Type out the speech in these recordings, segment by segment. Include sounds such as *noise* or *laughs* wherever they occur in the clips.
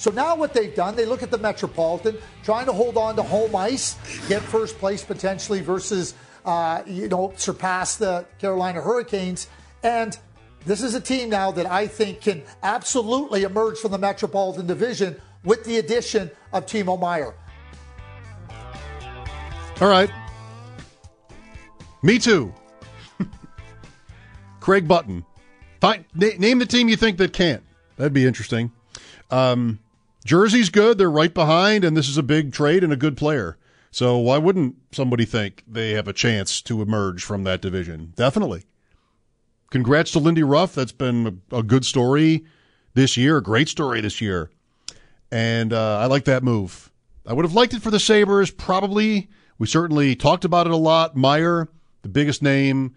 So now what they've done, they look at the Metropolitan, trying to hold on to home ice, get first place potentially versus, uh, you know, surpass the Carolina Hurricanes. And this is a team now that I think can absolutely emerge from the Metropolitan Division with the addition of Timo Meier. All right. Me too. *laughs* Craig Button. Name the team you think that can't. That'd be interesting. Um, Jersey's good. They're right behind, and this is a big trade and a good player. So why wouldn't somebody think they have a chance to emerge from that division? Definitely. Congrats to Lindy Ruff. That's been a, good story this year, a great story this year. And uh, I like that move. I would have liked it for the Sabres, probably. We certainly talked about it a lot. Meier, the biggest name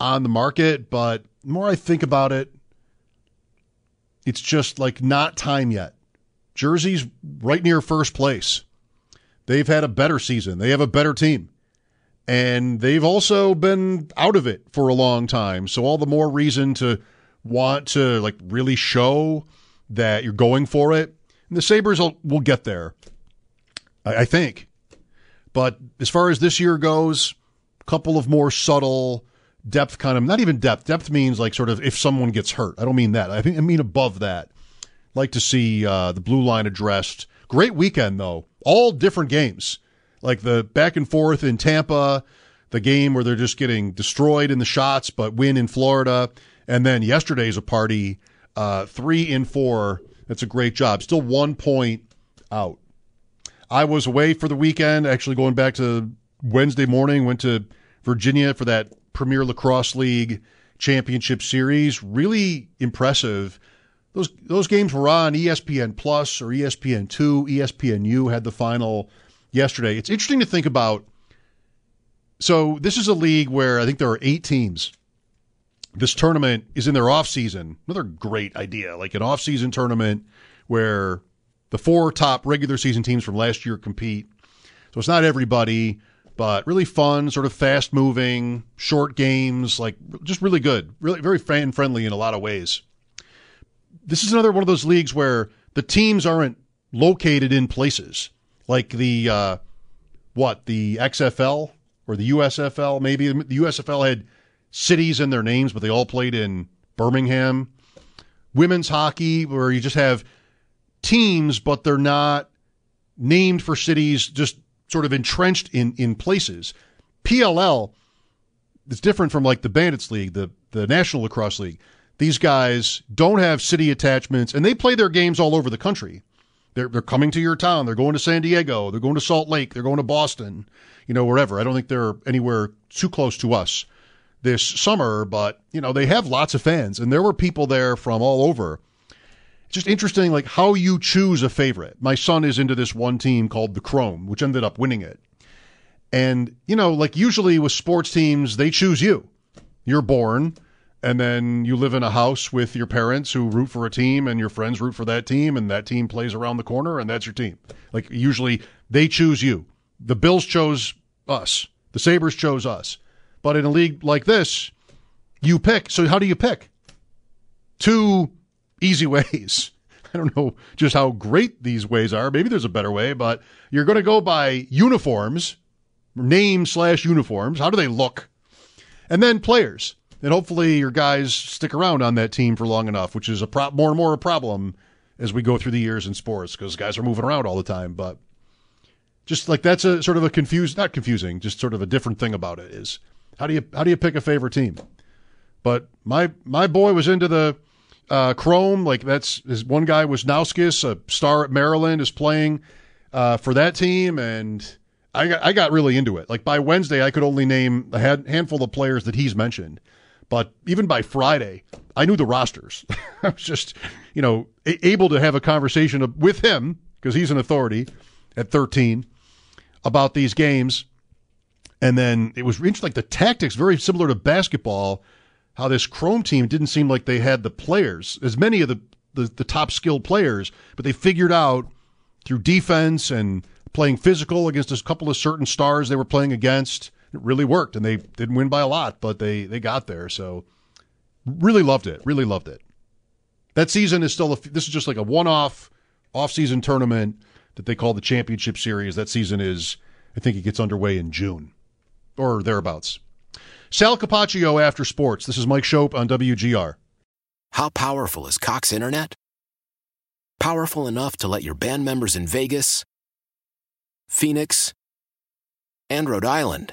on the market, but the more I think about it, it's just like not time yet. Jersey's right near first place. They've had a better season. They have a better team. And they've also been out of it for a long time. So all the more reason to want to like really show that you're going for it. And the Sabres will, will get there. I, I think. But as far as this year goes, a couple of more subtle depth kind of not even depth. Depth means like sort of if someone gets hurt. I don't mean that. I think I mean above that. Like to see uh, the blue line addressed. Great weekend though. All different games. Like the back and forth in Tampa, the game where they're just getting destroyed in the shots, but win in Florida, and then yesterday's a party. Uh, three in four. That's a great job. Still one point out. I was away for the weekend, actually going back to Wednesday morning, went to Virginia for that Premier Lacrosse League Championship Series. Really impressive. Those those games were on ESPN Plus or ESPN two. ESPNU had the final yesterday. It's interesting to think about. So this is a league where I think there are eight teams. This tournament is in their off season. Another great idea, like an off season tournament where the four top regular season teams from last year compete. So it's not everybody, but really fun, sort of fast moving, short games, like just really good, really very fan friendly in a lot of ways. This is another one of those leagues where the teams aren't located in places like the uh, what the XFL or the USFL. Maybe the USFL had cities in their names, but they all played in Birmingham. Women's hockey, where you just have teams, but they're not named for cities, just sort of entrenched in in places. PLL is different from like the Bandits League, the the National Lacrosse League. These guys don't have city attachments, and they play their games all over the country. They're they're coming to your town. They're going to San Diego. They're going to Salt Lake. They're going to Boston. You know, wherever. I don't think they're anywhere too close to us this summer, but you know they have lots of fans, and there were people there from all over. It's just interesting, like how you choose a favorite. My son is into this one team called the Chrome, which ended up winning it. And you know, like usually with sports teams, they choose you. You're born and then you live in a house with your parents who root for a team and your friends root for that team and that team plays around the corner and that's your team. Like usually they choose you. The bills chose us. The sabres chose us. But in a league like this you pick. So how do you pick? Two easy *laughs* ways. I don't know just how great these ways are. Maybe there's a better way but you're going to go by uniforms name slash uniforms. How do they look? And then players and hopefully your guys stick around on that team for long enough, which is a pro- more and more a problem as we go through the years in sports because guys are moving around all the time. But just like that's a sort of a confused, not confusing, just sort of a different thing about it is how do you how do you pick a favorite team? But my my boy was into the uh, Chrome, like that's his one guy was Nauskas, a star at Maryland, is playing uh, for that team, and I got I got really into it. Like by Wednesday, I could only name a handful of players that he's mentioned. But even by Friday, I knew the rosters. *laughs* I was just, you know, able to have a conversation with him because he's an authority at 13 about these games. And then it was interesting, like the tactics, very similar to basketball, how this Chrome team didn't seem like they had the players, as many of the, the, the top skilled players, but they figured out through defense and playing physical against a couple of certain stars they were playing against. It really worked, and they didn't win by a lot, but they they got there. So really loved it. Really loved it. That season is still a, this is just like a one-off off-season tournament that they call the championship series. That season is I think it gets underway in June or thereabouts. Sal Capaccio after sports. This is Mike Schopp on WGR. How powerful is Cox Internet? Powerful enough to let your band members in Vegas, Phoenix, and Rhode Island